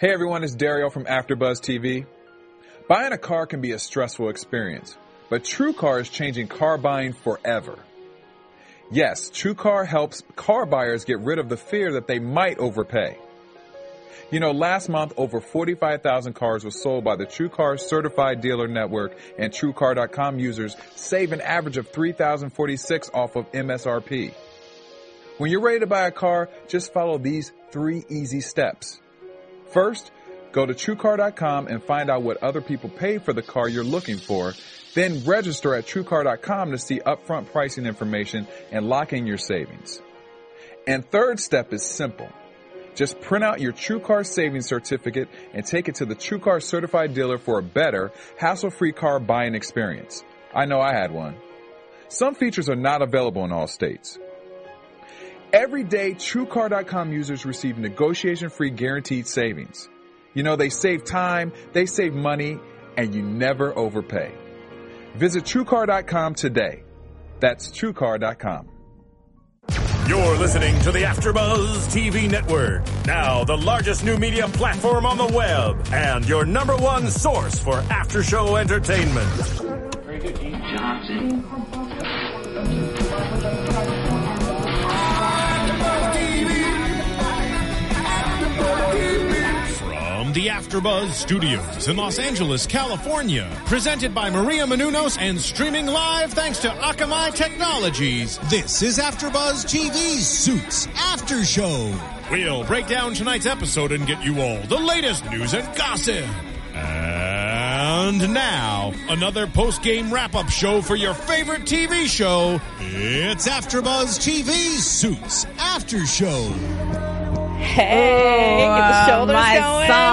Hey everyone, it's Dario from AfterBuzz TV. Buying a car can be a stressful experience, but TrueCar is changing car buying forever. Yes, TrueCar helps car buyers get rid of the fear that they might overpay. You know, last month over 45,000 cars were sold by the TrueCar certified dealer network and TrueCar.com users save an average of 3,046 off of MSRP. When you're ready to buy a car, just follow these three easy steps. First, go to TrueCar.com and find out what other people pay for the car you're looking for. Then register at TrueCar.com to see upfront pricing information and lock in your savings. And third step is simple. Just print out your TrueCar savings certificate and take it to the TrueCar certified dealer for a better, hassle-free car buying experience. I know I had one. Some features are not available in all states. Every day, TrueCar.com users receive negotiation-free guaranteed savings. You know, they save time, they save money, and you never overpay. Visit TrueCar.com today. That's TrueCar.com. You're listening to the AfterBuzz TV Network, now the largest new media platform on the web, and your number one source for after-show entertainment. Very good, Johnson. From the AfterBuzz Studios in Los Angeles, California, presented by Maria Menounos and streaming live thanks to Akamai Technologies. This is AfterBuzz TV's Suits After Show. We'll break down tonight's episode and get you all the latest news and gossip. And now, another post-game wrap-up show for your favorite TV show. It's AfterBuzz TV's Suits After Show. Hey, get the oh, shoulders my going. song.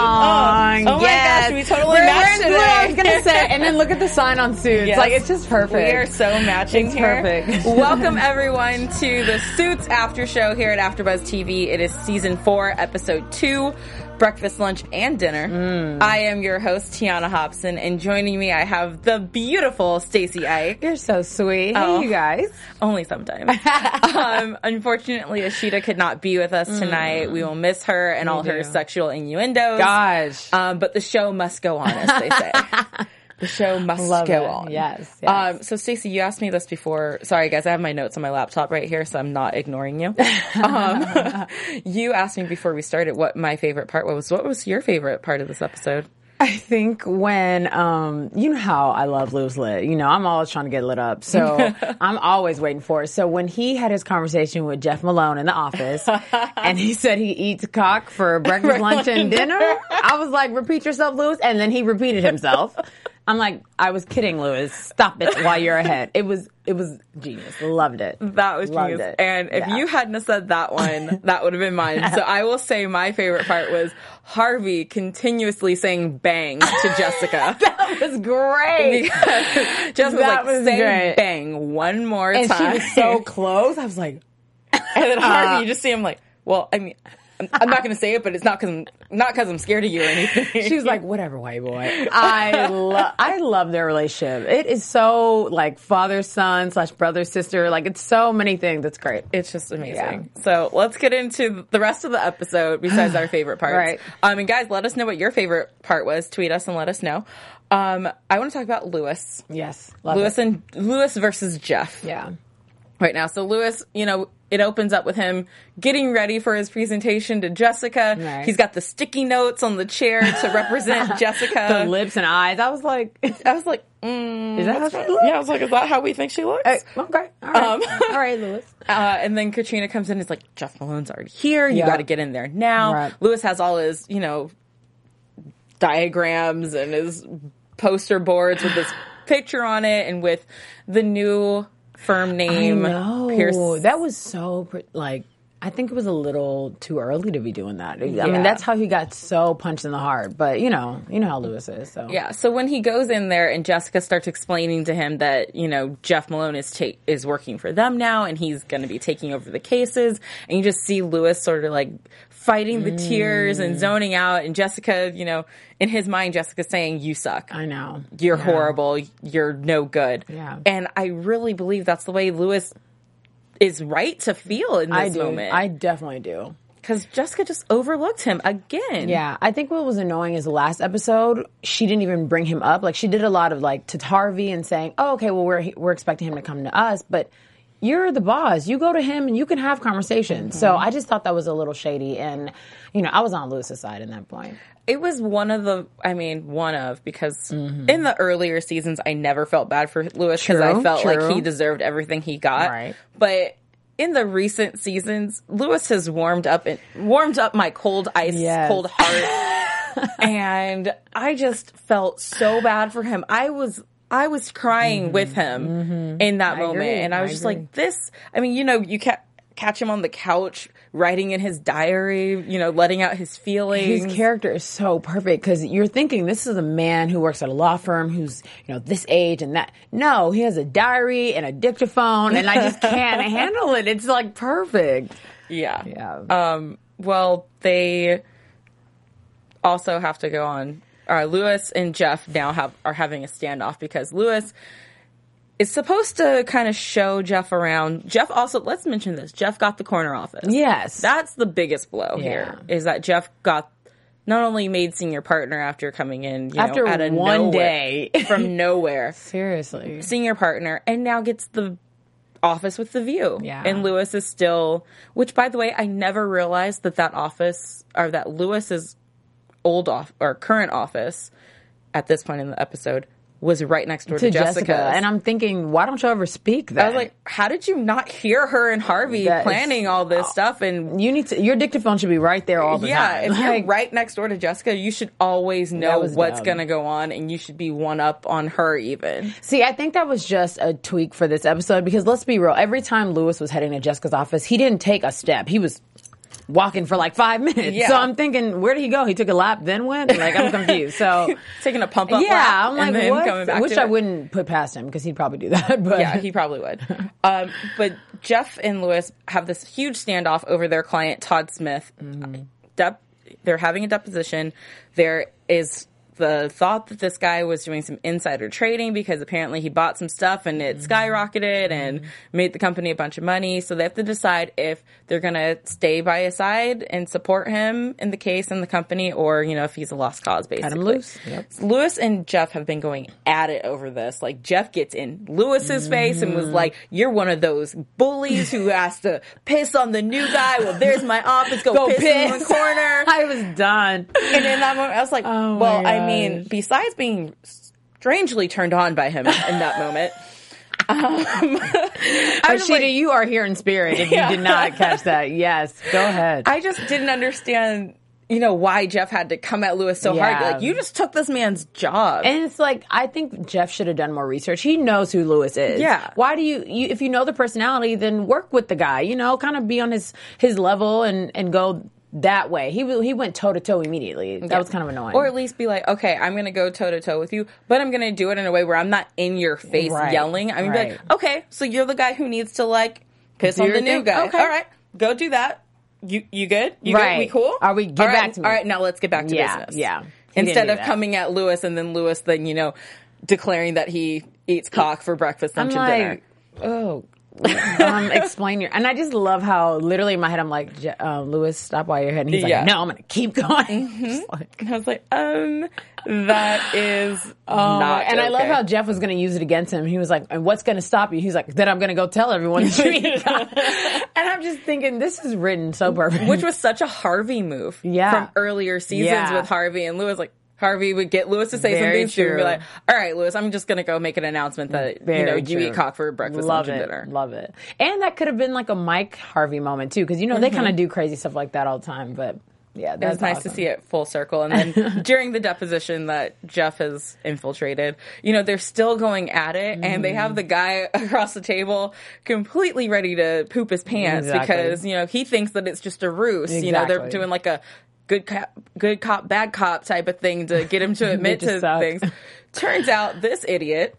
We totally We're- matched we're- today. I was gonna say, and then look at the sign on suits. Yes. Like it's just perfect. We are so matching It's here. perfect. Welcome everyone to the Suits After Show here at AfterBuzz TV. It is season four, episode two, breakfast, lunch, and dinner. Mm. I am your host Tiona Hobson, and joining me I have the beautiful Stacy Ike. You're so sweet. Oh. Hey, you guys. Only sometimes. um, unfortunately, Ashita could not be with us tonight. We will miss her and all her sexual innuendos. Gosh. Um, but the show must go on, as they say. the show must Love go it. on. Yes, yes. Um, so Stacey, you asked me this before. Sorry, guys, I have my notes on my laptop right here, so I'm not ignoring you. um, you asked me before we started what my favorite part was. What was your favorite part of this episode? I think when um you know how I love Louis Litt. You know, I'm always trying to get lit up. So I'm always waiting for it. So when he had his conversation with Jeff Malone in the office and he said he eats cock for breakfast, lunch, and dinner, I was like, repeat yourself, Louis. And then he repeated himself. I'm like, I was kidding, Louis. Stop it while you're ahead. It was it was genius. Loved it. That was Loved genius. it. And if Yeah. you hadn't have said that one, that would have been mine. So I will say my favorite part was Harvey continuously saying bang to Jessica. That was great. because Jessica was That like, was say great. bang one more And she time. was so close. I was like, and then Harvey, uh, you just see him like, well, I mean, I'm, I'm not going to say it, but it's not because I'm not because I'm scared of you or anything. She was like, "Whatever, white boy." I love, I love their relationship. It is so like father son slash brother sister. Like it's so many things. It's great. It's just amazing. So let's get into the rest of the episode besides our favorite parts. Right. Um, and guys, let us know what your favorite part was. Tweet us and let us know. Um, I want to talk about Louis. Yes, love Louis it. and Louis versus Jeff yeah. right now. So Louis, you know, it opens up with him getting ready for his presentation to Jessica. Right. He's got the sticky notes on the chair to represent Jessica. The lips and eyes. I was like, I was like, mm, "Is that how she looks?" yeah, I was like, is that how we think she looks? Hey, okay, all right, Um, all right, Louis. Uh, and then Katrina comes in and is like, Jeff Malone's already here. You Yeah. got to get in there now. Right. Louis has all his, you know, diagrams and his poster boards with this picture on it and with the new firm name. No, Pierce. that was so like. I think it was a little too early to be doing that. I Yeah. mean, that's how he got so punched in the heart. But you know, you know how Louis is. So Yeah. So when he goes in there and Jessica starts explaining to him that you know Jeff Malone is ta- is working for them now and he's going to be taking over the cases, and you just see Louis sort of like fighting the tears Mm. and zoning out, and Jessica, you know, in his mind, Jessica's saying, "You suck. I know. You're Yeah. horrible. You're no good." Yeah. And I really believe that's the way Louis is right to feel in this I do. moment. I definitely do. because Jessica just overlooked him again. Yeah, I think what was annoying is the last episode, she didn't even bring him up. Like she did a lot of like to Harvey and saying, "Oh, okay, well we're we're expecting him to come to us, but you're the boss. You go to him and you can have conversations." So I just thought that was a little shady, and you know, I was on Louis's side in that point. It was one of the, I mean, one of, because Mm-hmm. in the earlier seasons, I never felt bad for Louis because I True, felt like he deserved everything he got. Right. But in the recent seasons, Louis has warmed up and warmed up my cold ice, Yes. cold heart. and I just felt so bad for him. I was, I was crying with him in that moment. Mm-hmm. agree. And I was I just agree. like, this, I mean, you know, you ca- catch him on the couch writing in his diary, you know, letting out his feelings. His character is so perfect because you're thinking this is a man who works at a law firm who's you know this age and that. No, he has a diary and a dictaphone, and I just can't handle it. It's like perfect. Yeah. Yeah. Um, well, they also have to go on. Uh, Louis and Jeff now have are having a standoff because Louis is supposed to kind of show Jeff around. Jeff also, let's mention this. Jeff got the corner office. Yes. That's the biggest blow here. Is that Jeff got not only made senior partner after coming in, you After know, out of one nowhere- day. from nowhere, Seriously. senior partner, and now gets the office with the view. Yeah. And Louis is still, which by the way, I never realized that that office or that Louis's old off or current office at this point in the episode was right next door to, To Jessica, Jessica's. and I'm thinking, why don't you ever speak? Then I was like, how did you not hear her and Harvey That is- planning all this stuff? And you need to. Your dictaphone should be right there all the yeah, time. Yeah. If you're right next door to Jessica, you should always know what's going to go on, and you should be one up on her even. See, I think that was just a tweak for this episode because let's be real. Every time Louis was heading to Jessica's office, he didn't take a step. He was walking for like five minutes. Yeah. So I'm thinking, where did he go? He took a lap, then went? Like, I'm confused. So, Taking a pump up yeah, lap I'm like, and then what? coming back Wish I it. wouldn't put past him because he'd probably do that. But Yeah, he probably would. Um, but Jeff and Louis have this huge standoff over their client Todd Smith. Dep- they're having a deposition. There is the thought that this guy was doing some insider trading because apparently he bought some stuff and it skyrocketed and made the company a bunch of money. So they have to decide if they're going to stay by his side and support him in the case and the company or, you know, if he's a lost cause, basically. him loose. Yep. Louis and Jeff have been going at it over this. Like Jeff gets in Louis's face and Mm-hmm. was like, "You're one of those bullies who has to piss on the new guy. Well, there's my office. Go, Go piss, in the corner." I was done. and in that moment, I was like, Oh "Well, I mean, besides being strangely turned on by him in that moment." Um, Rashida, you are here in spirit if Yeah. you did not catch that. Yes, go ahead. I just didn't understand, you know, why Jeff had to come at Louis so Yeah. hard. Like, you just took this man's job. And it's like I think Jeff should have done more research. He knows who Louis is. Yeah. Why do you, you if you know the personality, then work with the guy. You know, kind of be on his his level and and go that way. He w- he went toe to toe immediately. That was kind of annoying. Or at least be like, okay, I'm going to go toe to toe with you, but I'm going to do it in a way where I'm not in your face Right, yelling. I'm going to be right. like, okay, so you're the guy who needs to like piss Do on the new thing. guy. Okay. All right, go do that. You you good? You good? Right. We cool? Are we- get All right, back to me. All right, now let's get back to Yeah, business. yeah. He Instead of that. coming at Louis and then Louis then you know declaring that he eats cock for breakfast, I'm lunch, and dinner. oh. Um, explain your and I just love how literally in my head I'm like uh, Louis stop while you're ahead and he's Yeah. like no I'm gonna keep going Just like, And I was like, um, that is oh, not. and I love how Jeff was going to use it against him. He was like, "And what's going to stop you?" He's like, "Then I'm going to go tell everyone." that you eat cock." and I'm just thinking, this is written so perfect. which was such a Harvey move Yeah. from earlier seasons Yeah. with Harvey and Louis. Like Harvey would get Louis to say Very something stupid and be like, "All right, Louis, I'm just gonna go make an announcement that you know Very you true. eat cock for breakfast, love lunch, and it, dinner." Love it. And that could have been like a Mike Harvey moment too, because you know they kind of do crazy stuff like that all the time. But yeah, It that's was nice to see it full circle. And then during the deposition that Jeff has infiltrated, you know, they're still going at it and they Mm-hmm. have the guy across the table completely ready to poop his pants Exactly. because, you know, he thinks that it's just a ruse. You know, they're Exactly. doing like a good cop, good cop, bad cop type of thing to get him to admit to suck. things. Turns out this idiot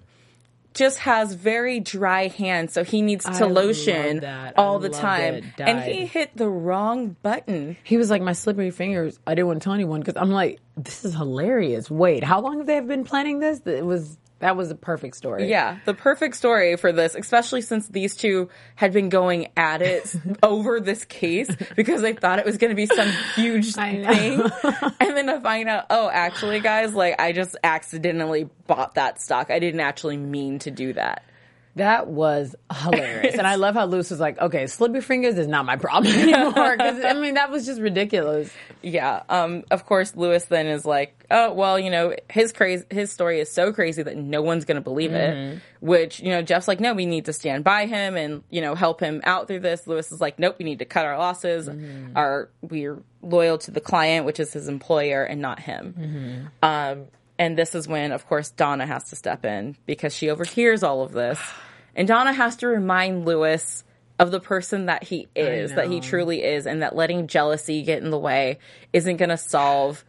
just has very dry hands, so he needs to I lotion all the time. And he hit the wrong button. He was like, my slippery fingers. I didn't want to tell anyone because I'm like, this is hilarious. Wait, how long have they been planning this? It was That was a perfect story. Yeah, the perfect story for this, especially since these two had been going at it over this case because they thought it was going to be some huge thing. And then to find out, oh, actually, guys, like I just accidentally bought that stock. I didn't actually mean to do that. That was hilarious. and I love how Luce was like, okay, slip your fingers is not my problem anymore. Cause I mean, that was just ridiculous. Yeah. Um, of course, Louis then is like, oh, well, you know, his crazy, his story is so crazy that no one's going to believe it. Which, you know, Jeff's like, no, we need to stand by him and, you know, help him out through this. Louis is like, nope, we need to cut our losses. Our, we're loyal to the client, which is his employer and not him. Um, and this is when, of course, Donna has to step in because she overhears all of this. And Donna has to remind Louis of the person that he is, that he truly is, and that letting jealousy get in the way isn't going to solve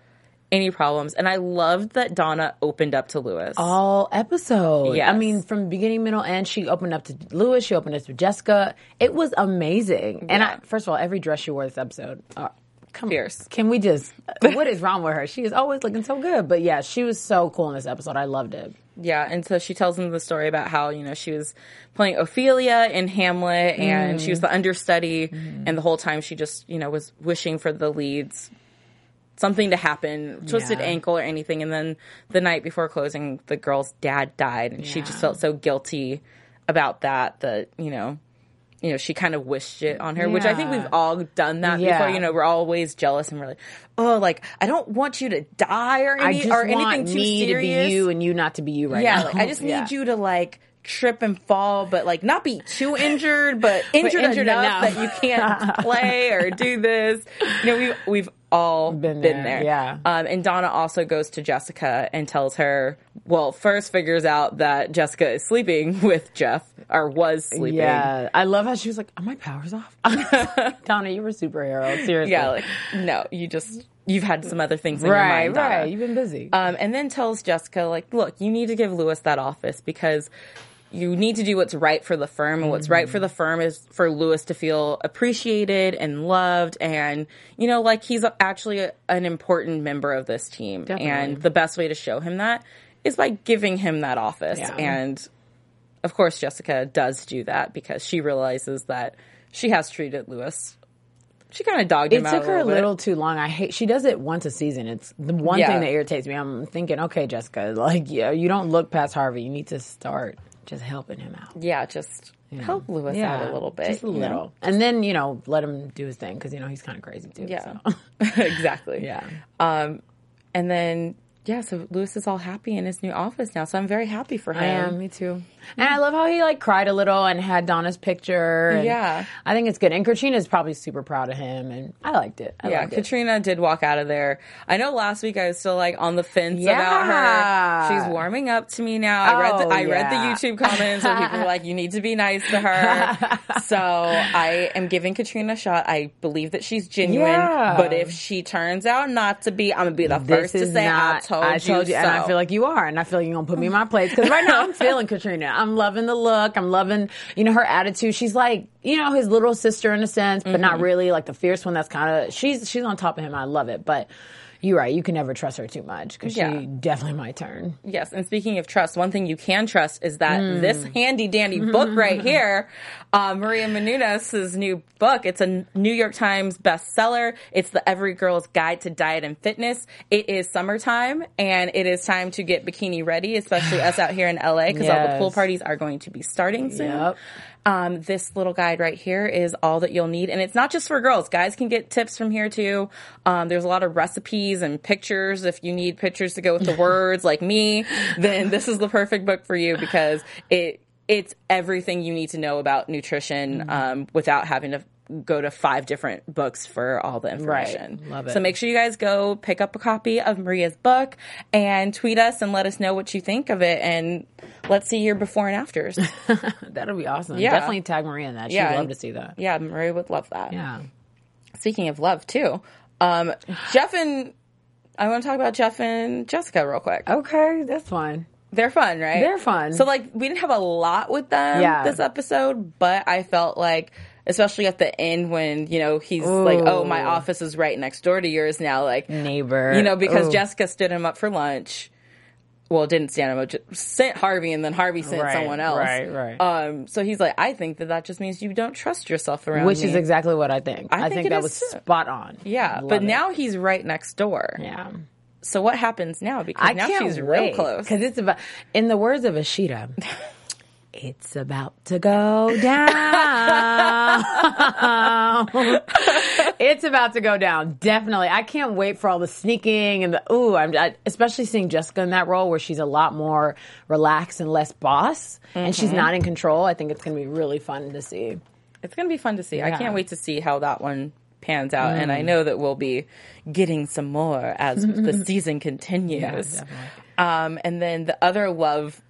any problems. And I loved that Donna opened up to Louis. All episode. Yes. I mean, from beginning, middle, end, she opened up to Louis. She opened up to Jessica. It was amazing. And I, first of all, every dress she wore this episode. Uh, come Fierce. Can we just? what is wrong with her? She is always looking so good. But yeah, she was so cool in this episode. I loved it. Yeah, and so she tells him the story about how, you know, she was playing Ophelia in Hamlet and she was the understudy and the whole time she just, you know, was wishing for the leads something to happen, twisted Yeah. ankle or anything and then the night before closing the girl's dad died and she just felt so guilty about that that, you know, you know, she kind of wished it on her, which I think we've all done that Yeah. before. You know, we're always jealous and we're like, oh, like I don't want you to die or I any just or want anything too me serious. to be you and you not to be you right Yeah, now. like, I just need Yeah. you to like trip and fall, but like not be too injured, but injured, injured enough, enough. that you can't play or do this. You know, we've we've all been, Been there, there, yeah. Um, and Donna also goes to Jessica and tells her, well, first figures out that Jessica is sleeping with Jeff or was sleeping. Yeah, I love how she was like, "Are my powers off?" Donna, you were a superhero. Seriously, Yeah, like no, you just you've had some other things in your right, mind, Donna. right. You've been busy. Um, and then tells Jessica, like, look, you need to give Louis that office because you need to do what's right for the firm. And what's right for mm. the firm is for Louis to feel appreciated and loved. And, you know, like he's actually a, an important member of this team. Definitely. And the best way to show him that is by giving him that office. Yeah. And of course, Jessica does do that because she realizes that she has treated Louis. She kind of dogged it him out It took her a little too long. I hate. She does it once a season. It's the one Yeah. thing that irritates me. I'm thinking, okay, Jessica, like, yeah, you don't look past Harvey. You need to start just helping him out. Yeah, just help Louis out a little bit. just a you know? little, and then you know, let him do his thing because you know he's kind of crazy too. Yeah, so. exactly. yeah. Um, and then yeah, so Louis is all happy in his new office now. So I'm very happy for him. I am, me too. And I love how he like cried a little and had Donna's picture. Yeah. I think it's good. And Katrina's probably super proud of him, and I liked it. I Yeah, liked it. Katrina did walk out of there. I know last week I was still like on the fence Yeah. about her. She's warming up to me now. I read the, Oh, I read the YouTube comments where people were like, "You need to be nice to her." so I am giving Katrina a shot. I believe that she's genuine, Yeah. but if she turns out not to be, I'm gonna be the This first to say, not, "I told I you." told you, and I feel like you are, and I feel like you're gonna put me in my place because right now I'm feeling Katrina. I'm loving the look. I'm loving, you know, her attitude. She's like, you know, his little sister in a sense, but Mm-hmm. not really like the fierce one. That's kind of she's she's on top of him. I love it, but you're right. You can never trust her too much because Yeah. she definitely might turn. Yes, and speaking of trust, one thing you can trust is that Mm. this handy dandy book right here, uh, Maria Menounos' new book. It's a New York Times bestseller. It's the Every Girl's Guide to Diet and Fitness. It is summertime, and it is time to get bikini ready, especially us out here in LA because all the pool parties are going to be starting soon. Yep. Um, this little guide right here is all that you'll need, and it's not just for girls. Guys can get tips from here too. Um, there's a lot of recipes and pictures. If you need pictures to go with the words, like me, then this is the perfect book for you because it it's everything you need to know about nutrition um, without having to go to five different books for all the information. Love it. So make sure you guys go pick up a copy of Maria's book and tweet us and let us know what you think of it, and let's see your before and afters. That'll be awesome. Yeah. Definitely tag Maria in that. She'd Yeah, love to see that. Yeah, Maria would love that. Yeah. Speaking of love, too, um, Jeff and I want to talk about Jeff and Jessica real quick. Okay, that's fine. They're fun, right? They're fun. So, like, we didn't have a lot with them Yeah. this episode, but I felt like, especially at the end when you know he's like, "Oh, my office is right next door to yours now," like Neighbor. you know, because Ooh. Jessica stood him up for lunch. well, didn't stand him, just sent Harvey, and then Harvey sent Right, someone else. right, right. Um, so he's like, I think that that just means you don't trust yourself around Which me. is exactly what I think. I I, think think, that was spot on. yeah, Love but it. now he's right next door. yeah. So what happens now? Because I now can't she's real close. because it's about. In the words of Ashita, it's about to go down. it's about to go down. Definitely. I can't wait for all the sneaking and the ooh. I'm I, especially seeing Jessica in that role where she's a lot more relaxed and less boss, and she's not in control. I think it's going to be really fun to see. It's going to be fun to see. I can't wait to see how that one pans out. And I know that we'll be getting some more as the season continues. definitely. um, and then the other love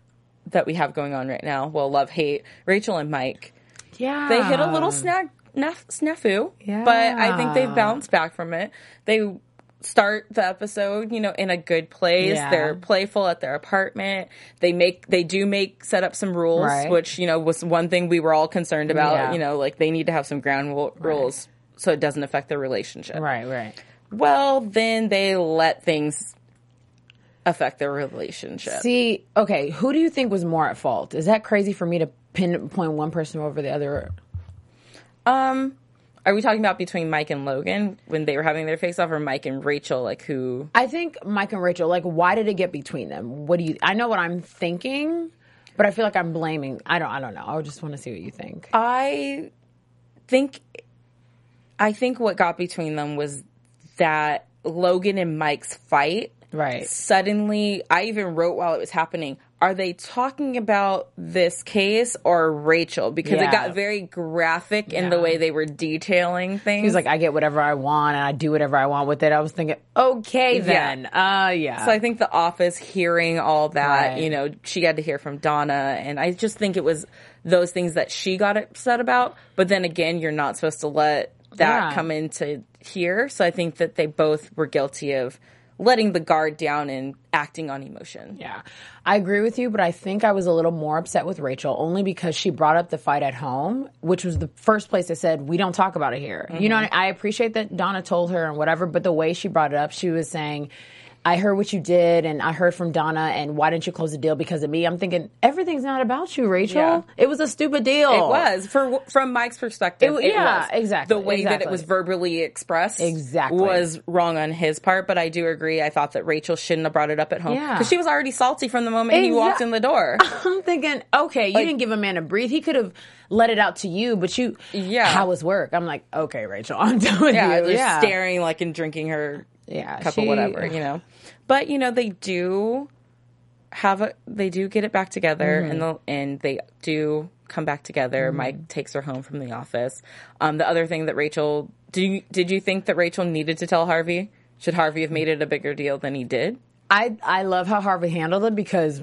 that we have going on right now, well, love, hate, Rachel and Mike, Yeah, they hit a little snag, naf- snafu, Yeah. but I think they've bounced back from it. They start the episode, you know, in a good place. Yeah. They're playful at their apartment. They make, they do make, set up some rules, Right. which, you know, was one thing we were all concerned about. Yeah. You know, like they need to have some ground ru- rules so it doesn't affect their relationship. Right, right. Well, then they let things affect their relationship. See, okay, who do you think was more at fault? Is that crazy for me to pinpoint one person over the other? Um, are we talking about between Mike and Logan when they were having their face off, or Mike and Rachel? Like who? I think Mike and Rachel, like, why did it get between them? What do you? I know what I'm thinking, but I feel like I'm blaming. I don't. I don't know. I just want to see what you think. I think, I think what got between them was that Logan and Mike's fight. Right. Suddenly, I even wrote while it was happening. Are they talking about this case or Rachel? Because it got very graphic in the way they were detailing things. He's like, I get whatever I want and I do whatever I want with it. I was thinking, okay, then, uh, yeah. So I think the office hearing all that, Right. you know, she had to hear from Donna, and I just think it was those things that she got upset about. But then again, you're not supposed to let that Yeah. come into here. So I think that they both were guilty of letting the guard down and acting on emotion. Yeah, I agree with you, but I think I was a little more upset with Rachel only because she brought up the fight at home, which was the first place I said we don't talk about it here. You know, mm-hmm. I appreciate that Donna told her and whatever, but the way she brought it up, she was saying. I heard what you did, and I heard from Donna, and why didn't you close the deal because of me? I'm thinking everything's not about you, Rachel. Yeah. It was a stupid deal. It was for from Mike's perspective. It- It, yeah, was. exactly, The way that it was verbally expressed, Exactly. was wrong on his part. But I do agree. I thought that Rachel shouldn't have brought it up at home Yeah. because she was already salty from the moment he walked in the door. I'm thinking, okay, you didn't give a man a breathe. He could have let it out to you, but you, Yeah. How was work? I'm like, okay, Rachel, I'm done with yeah, you. just yeah, staring like and drinking her Yeah, cup she- of whatever, you know. But you know, they do have a they do get it back together Mm-hmm. and the and they do come back together. Mike takes her home from the office. Um the other thing that Rachel do you, did you think that Rachel needed to tell Harvey? Should Harvey have made it a bigger deal than he did? I I love how Harvey handled it because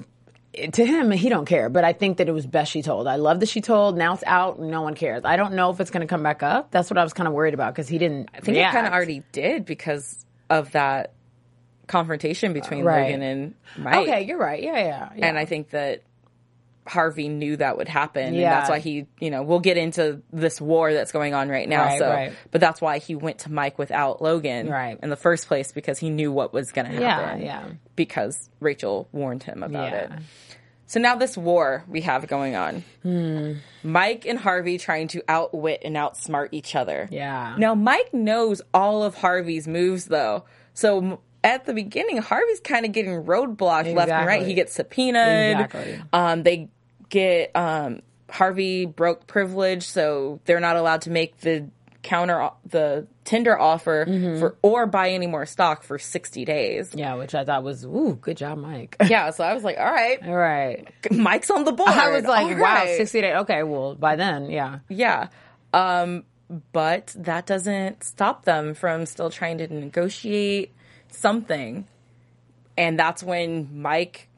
to him he don't care, but I think that it was best she told. I love that she told. Now it's out, no one cares. I don't know if it's going to come back up. That's what I was kind of worried about because he didn't. I think it kind of already did because of that confrontation between Right. Logan and Mike. Okay, you're right. Yeah, yeah. yeah. and I think that Harvey knew that would happen, and Yeah. that's why he, you know, we'll get into this war that's going on right now. Right, so, right. but that's why he went to Mike without Logan, Right. in the first place because he knew what was going to yeah, happen. yeah, because Rachel warned him about Yeah. it. So now this war we have going on, Hmm. Mike and Harvey trying to outwit and outsmart each other. Yeah. Now Mike knows all of Harvey's moves though, so. At the beginning, Harvey's kind of getting roadblocked left and right. He gets subpoenaed. Exactly. Um, they get um, Harvey broke privilege, so they're not allowed to make the counter the tender offer Mm-hmm. for or buy any more stock for sixty days. yeah. Which I thought was, ooh, good job, Mike. Yeah, so I was like, all right, All right. Mike's on the board. I was like, All wow, right. 68. Okay, well, by then, yeah. Yeah. Um, but that doesn't stop them from still trying to negotiate something. And that's when Mike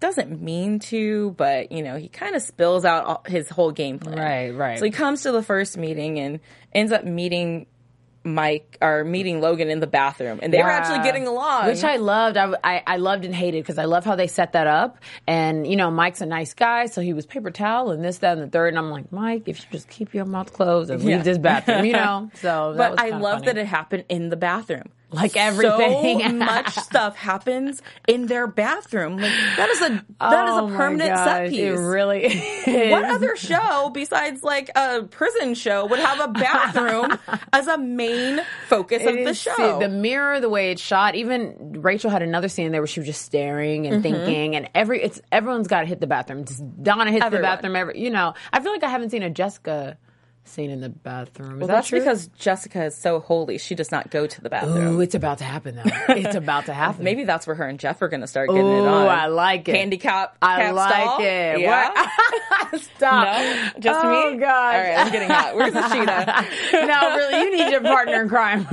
doesn't mean to, but you know, he kind of spills out all- his whole game plan. Right, right. So he comes to the first meeting and ends up meeting Mike or meeting Logan in the bathroom, and they were actually getting along. Which I loved. I, I, I loved and hated because I love how they set that up. And, you know, Mike's a nice guy, so he was paper towel and this, that, and the third. And I'm like, Mike, if you just keep your mouth closed and Yeah. leave this bathroom, you know? So that but I love that it happened in the bathroom. Like everything. so much stuff happens in their bathroom. Like that is a that is Oh a my permanent set piece. It really is. what other show besides like a prison show would have a bathroom as a main focus of the is- show? The mirror, the way it's shot. Even Rachel had another scene there where she was just staring and Mm-hmm. thinking, and every it's everyone's got to hit the bathroom. Just Donna hits Everyone. the bathroom. Every you know, I feel like I haven't seen a Jessica scene in the bathroom. Is well, that that's true? because Jessica is so holy; she does not go to the bathroom. Ooh, it's about to happen though. It's about to happen. Maybe that's where her and Jeff are going to start getting Ooh, it on. Oh, I like it. Handicap. I like stall? it. Yeah. What? Stop. No, just oh, me. gosh. All right, I'm getting hot. Where's the Sheeta? no, really, you need your partner in crime.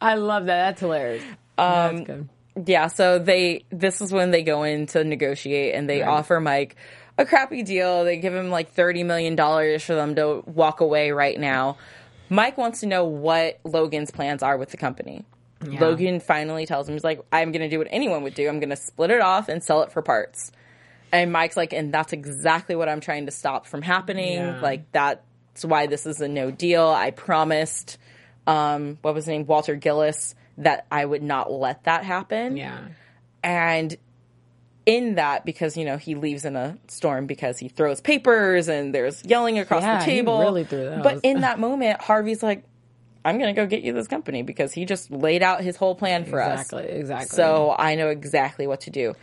I love that. That's hilarious. Um, That's good. Yeah, so they this is when they go in to negotiate and they offer Mike a crappy deal. They give him like thirty million dollars for them to walk away right now. Mike wants to know what Logan's plans are with the company. Logan finally tells him he's like, I'm gonna do what anyone would do. I'm gonna split it off and sell it for parts. And Mike's like, and that's exactly what I'm trying to stop from happening. Yeah. Like that's why this is a no deal. I promised um what was his name? Walter Gillis that I would not let that happen. Yeah. And in that, because you know he leaves in a storm because he throws papers and there's yelling across Yeah, the he table. really threw those. But in that moment, Harvey's like, "I'm going to go get you this company because he just laid out his whole plan for us." Exactly, exactly. So I know exactly what to do.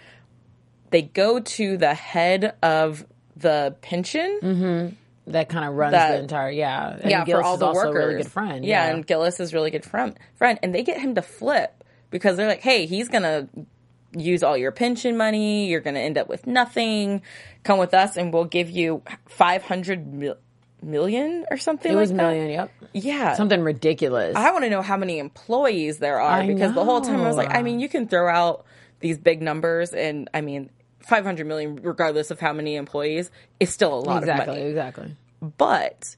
They go to the head of the pension mm-hmm. that kind of runs that- the entire yeah. And yeah, Gillis for all is the also workers. a really good friend. Yeah, and Gillis is really good friend. Friend, and they get him to flip because they're like, "Hey, he's gonna use all your pension money. You're gonna end up with nothing. Come with us, and we'll give you five hundred mil- million or something." it was like million. Yep, Yeah. something ridiculous. I want to know how many employees there are I because the whole time I was like. I mean, you can throw out these big numbers, and I mean, five hundred million, regardless of how many employees, is still a lot of exactly, money exactly. but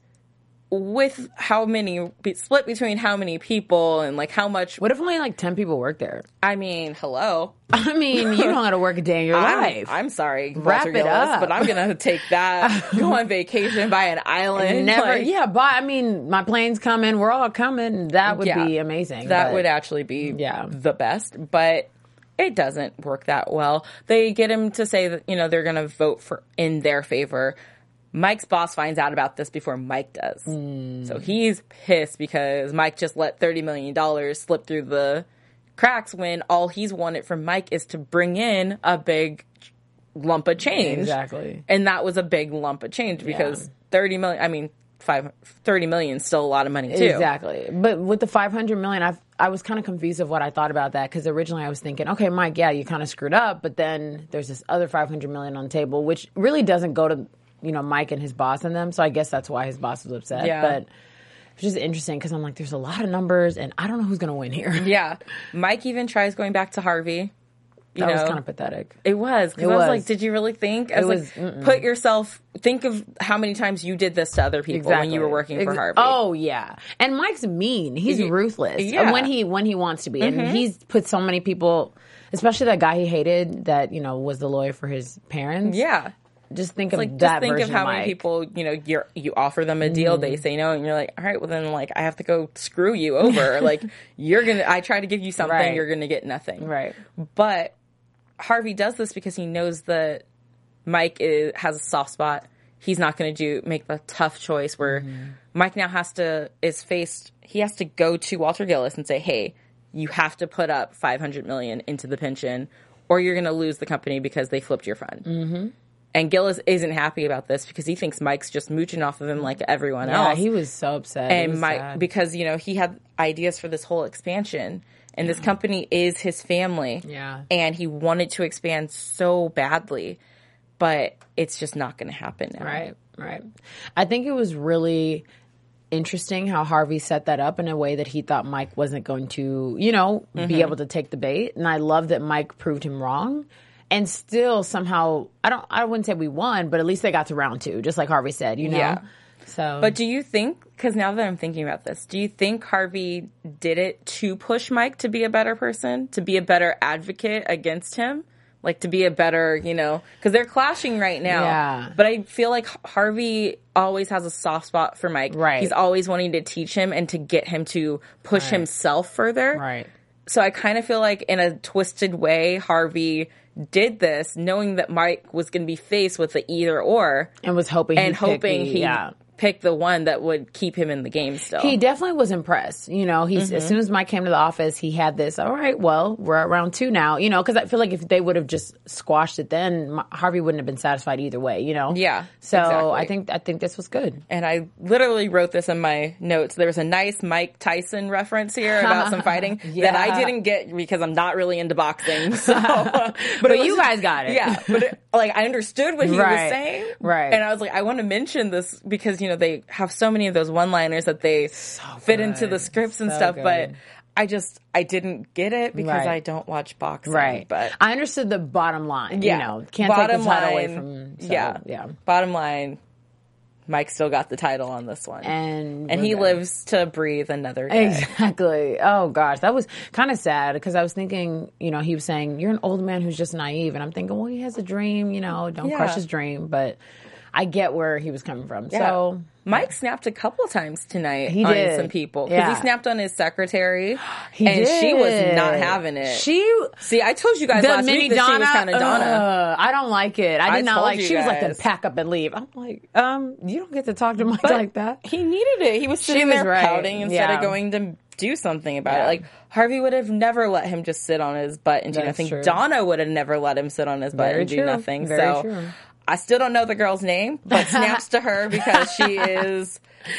with how many split between how many people and like how much What if only like ten people work there? I mean, hello. I mean, you don't got to work a day in your I'm, life. I'm sorry, Wrap it Gillis, up. but I'm gonna take that. go on vacation, buy an island. Never, like, yeah, but I mean, my plane's coming. We're all coming. That would yeah, be amazing. That but- would actually be Yeah. the best, but it doesn't work that well. They get him to say that you know they're gonna vote for in their favor. Mike's boss finds out about this before Mike does. Hmm. So he's pissed because Mike just let $30 million slip through the cracks when all he's wanted from Mike is to bring in a big lump of change. Exactly. And that was a big lump of change because 30 million, I mean, five, 30 million is still a lot of money too. Exactly. But with the 500 million, I I was kind of confused of what I thought about that because originally I was thinking, okay, Mike, yeah, you kind of screwed up, but then there's this other 500 million on the table, which really doesn't go to you know Mike and his boss and them. So I guess that's why his boss was upset. Yeah. But it's just interesting because I'm like, there's a lot of numbers, and I don't know who's going to win here. Yeah. Mike even tries going back to Harvey. You that know, was kind of pathetic. It was. It I was was. like, did you really think? I It was, was- like, put yourself, think of how many times you did this to other people when you were working for Harvey. Oh yeah, and Mike's mean. He's Ye- ruthless yeah. Mm-hmm. when he when he wants to be, and he's put so many people, especially that guy he hated that you know was the lawyer for his parents. yeah. Just think of Like, just that think of how Mike. many people, you know, you're, you offer them a deal, they say no, and you're like, all right, well then, like, I have to go screw you over. like, you're gonna, I try to give you something, Right. you're gonna get nothing. Right. But Harvey does this because he knows that Mike is, has a soft spot. He's not going to do make the tough choice where Mike now has to is faced. He has to go to Walter Gillis and say, "Hey, you have to put up five hundred million into the pension, or you're going to lose the company because they flipped your fund." Mm-hmm. And Gillis isn't happy about this because he thinks Mike's just mooching off of him like everyone Yeah, else he was so upset. And Mike sad. because you know he had ideas for this whole expansion and this company is his family Yeah. and he wanted to expand so badly but it's just not going to happen now Right, right. I think it was really interesting how Harvey set that up in a way that he thought Mike wasn't going to, you know, Mm-hmm. be able to take the bait. And I love that Mike proved him wrong. And still somehow I don't I wouldn't say we won, but at least they got to round two, just like Harvey said, you know? Yeah. So but do you think because now that i'm thinking about this do you think harvey did it to push mike to be a better person to be a better advocate against him like to be a better, you know, because they're clashing right now. Yeah. But I feel like Harvey always has a soft spot for Mike. Right. He's always wanting to teach him and to get him to push himself further. Right. So I kind of feel like in a twisted way, Harvey did this knowing that Mike was going to be faced with the either or And was hoping and hoping he yeah. Pick the one that would keep him in the game still. He definitely was impressed. You know, he's Mm-hmm. as soon as Mike came to the office, he had this. All right, well, we're at round two now. You know, because I feel like if they would have just squashed it, then Harvey wouldn't have been satisfied either way. You know. Yeah, So exactly. I think I think this was good. and I literally wrote this in my notes. There was a nice Mike Tyson reference here about some fighting that I didn't get because I'm not really into boxing. So, but, But it was you guys got it. Yeah, but it, like I understood what he Right, was saying, right. And I was like, I want to mention this because you know they have so many of those one-liners that they fit into the scripts and So stuff, good. but. I just I didn't get it because Right. I don't watch boxing. Right. But I understood the bottom line. yeah, You know, can't take the title away from. so, yeah, Yeah. Bottom line, Mike still got the title on this one, And and he good. lives to breathe another day. Exactly. Oh gosh, that was kind of sad because I was thinking, you know, he was saying you're an old man who's just naive, and I'm thinking, well, he has a dream, you know, don't Yeah. crush his dream. But I get where he was coming from. Yeah. So Mike snapped a couple times tonight He on did. some people because Yeah. he snapped on his secretary, he and she was not having it. She. See, I told you guys The last mini week that Donna, she was kind of Donna. uh, I don't like it. I did I not like. She was like to pack up and leave. I'm like, um, you don't get to talk to Mike But like that. He needed it. He was sitting was there right. pouting instead Yeah. of going to do something about Yeah. it. Like Harvey would have never let him just sit on his butt and do That's nothing. true. Donna would have never let him sit on his butt Very and do true. nothing. Very so true. I still don't know the girl's name, but snaps to her because she is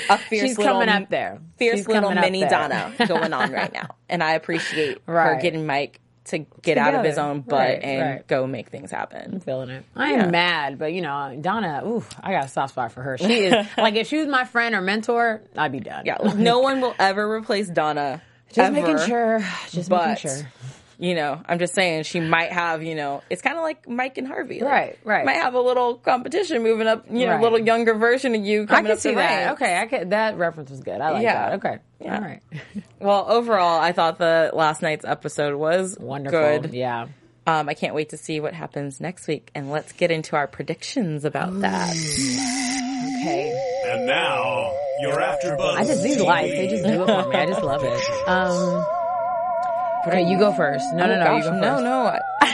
a fierce She's little, coming up there. fierce She's little mini. Donna going on right now, and I appreciate her getting Mike to get out of his own butt Right, and right. go make things happen. I'm feeling it. I Yeah. am mad, but you know, Donna, ooh, I got a soft spot for her. She is like if she was my friend or mentor, I'd be done. Yeah, like, no one will ever replace Donna. just ever. making sure. Just making sure. You know, I'm just saying she might have, you know, it's kind of like Mike and Harvey, like, Right, right. Might have a little competition moving up, you know, Right. a little younger version of you I coming can up see the that. ranks. Okay, I can, that reference was good. I like Yeah. that. Okay, Yeah. all right, Well, overall, I thought the last night's episode was wonderful. good. Yeah. Um, I can't wait to see what happens next week, and let's get into our predictions about that. Okay. And now, your AfterBuzz I just these TV lights, they just do it for me. I just love it. Um. Okay, you go first. No, no, Oh, no, gosh, you go no, first. no.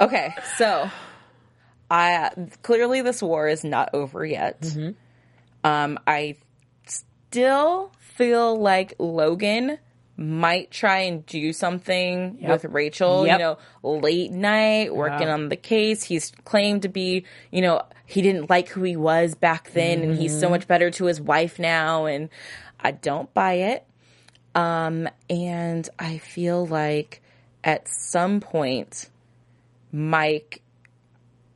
okay, so I clearly this war is not over yet. Mm-hmm. Um, I still feel like Logan might try and do something with Rachel. Yep. You know, late night working Yeah. on the case. He's claimed to be, you know, he didn't like who he was back then, and he's so Mm-hmm. much better to his wife now. And I don't buy it. Um, and I feel like at some point, Mike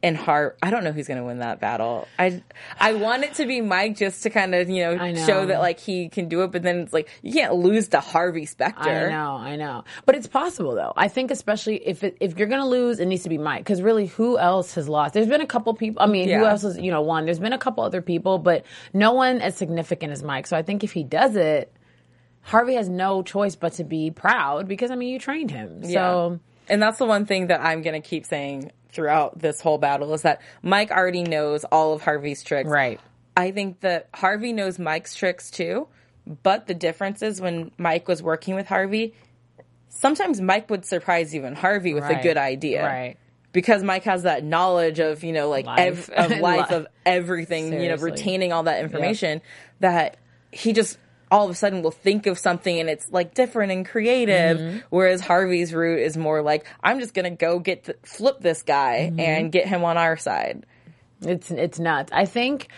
and Hart, I don't know who's going to win that battle. I, I want it to be Mike just to kind of, you know, know. show that like he can do it, but then it's like, you can't lose to Harvey Specter. I know, I know, but it's possible though. I think especially if it, if you're gonna lose, it needs to be Mike because really, who else has lost? There's been a couple people. I mean, who else has you know won? There's been a couple other people, but no one as significant as Mike. So I think if he does it, Harvey has no choice but to be proud because I mean, you trained him. So And that's the one thing that I'm going to keep saying throughout this whole battle is that Mike already knows all of Harvey's tricks. right, I think that Harvey knows Mike's tricks too, but the difference is when Mike was working with Harvey, sometimes Mike would surprise even Harvey with a good idea. right. Because Mike has that knowledge of, you know, like Life. ev- of life, of everything, you know, retaining all that information that he just all of a sudden will think of something and it's like different and creative. Mm-hmm. Whereas Harvey's route is more like, I'm just going to go get, the, flip this guy Mm-hmm. and get him on our side. It's it's nuts. I think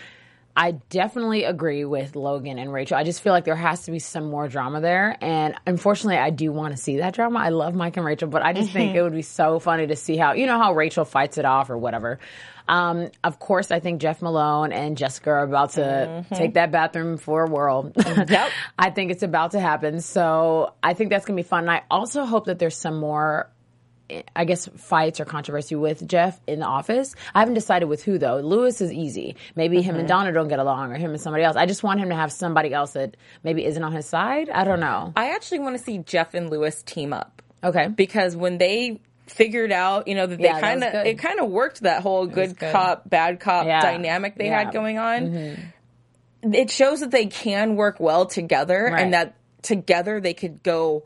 I definitely agree with Logan and Rachel. I just feel like there has to be some more drama there, and unfortunately, I do want to see that drama. I love Mike and Rachel, but I just think it would be so funny to see how you know how Rachel fights it off or whatever. Um, of course, I think Jeff Malone and Jessica are about to take that bathroom for a whirl. Yep. I think it's about to happen. So I think that's gonna be fun. And I also hope that there's some more I guess fights or controversy with Jeff in the office. I haven't decided with who though. Louis is easy. Maybe him and Donna don't get along, or him and somebody else. I just want him to have somebody else that maybe isn't on his side. I don't know. I actually want to see Jeff and Louis team up. Okay. because when they figured out, you know, that they Yeah, kind of it kind of worked that whole good, good. cop bad cop Yeah. dynamic they Yeah. Mm-hmm. had going on. It shows that they can work well together Right. and that together they could go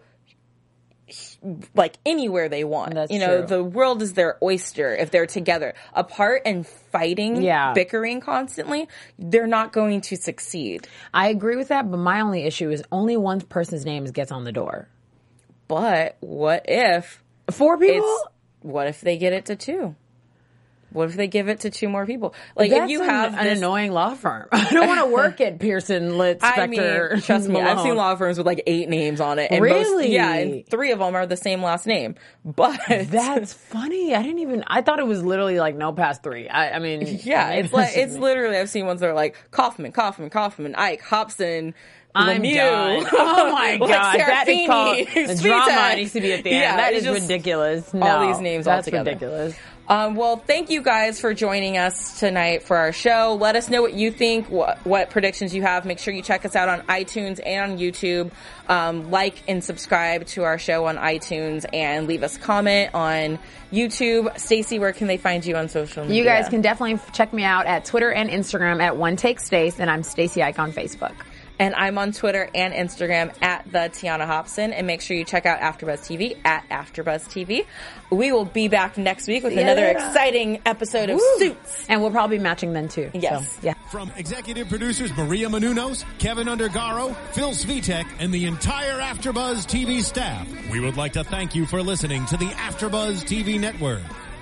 like anywhere they want. That's you know, true. the world is their oyster if they're together. Apart and fighting, Yeah. bickering constantly, they're not going to succeed. I agree with that, but my only issue is only one person's name gets on the door. But what if Four people? what if they get it to two? What if they give it to two more people? Like That's if you have an this, annoying law firm. I don't want to work at Pearson Litt I mean, Specter. trust me, I've seen law firms with like eight names on it. And Really? Most, yeah, and three of them are the same last name. But That's funny. I didn't even. I thought it was literally like no past three. I, I mean, yeah, it's like it's literally I've seen ones that are like Kaufman, Kaufman, Kaufman, Ike, Hobson. I'm Lemieux. done. Oh my god, Like that is called the drama needs to be at the end. Yeah, that is ridiculous. all these names that's altogether. ridiculous. Um, well, thank you guys for joining us tonight for our show. Let us know what you think, what, what predictions you have. Make sure you check us out on iTunes and on YouTube. Um, like and subscribe to our show on iTunes and leave us a comment on YouTube. Stacy, where can they find you on social media? You guys can definitely check me out at Twitter and Instagram at One Take Stace, and I'm Stacy Ike on Facebook. And I'm on Twitter and Instagram at the Tiona Hobson. And make sure you check out AfterBuzz TV at AfterBuzz TV. We will be back next week with another Yeah. exciting episode of Suits. And we'll probably be matching then too. Yes. So, yeah. From executive producers Maria Menounos, Kevin Undergaro, Phil Svitek, and the entire AfterBuzz TV staff, we would like to thank you for listening to the AfterBuzz TV network.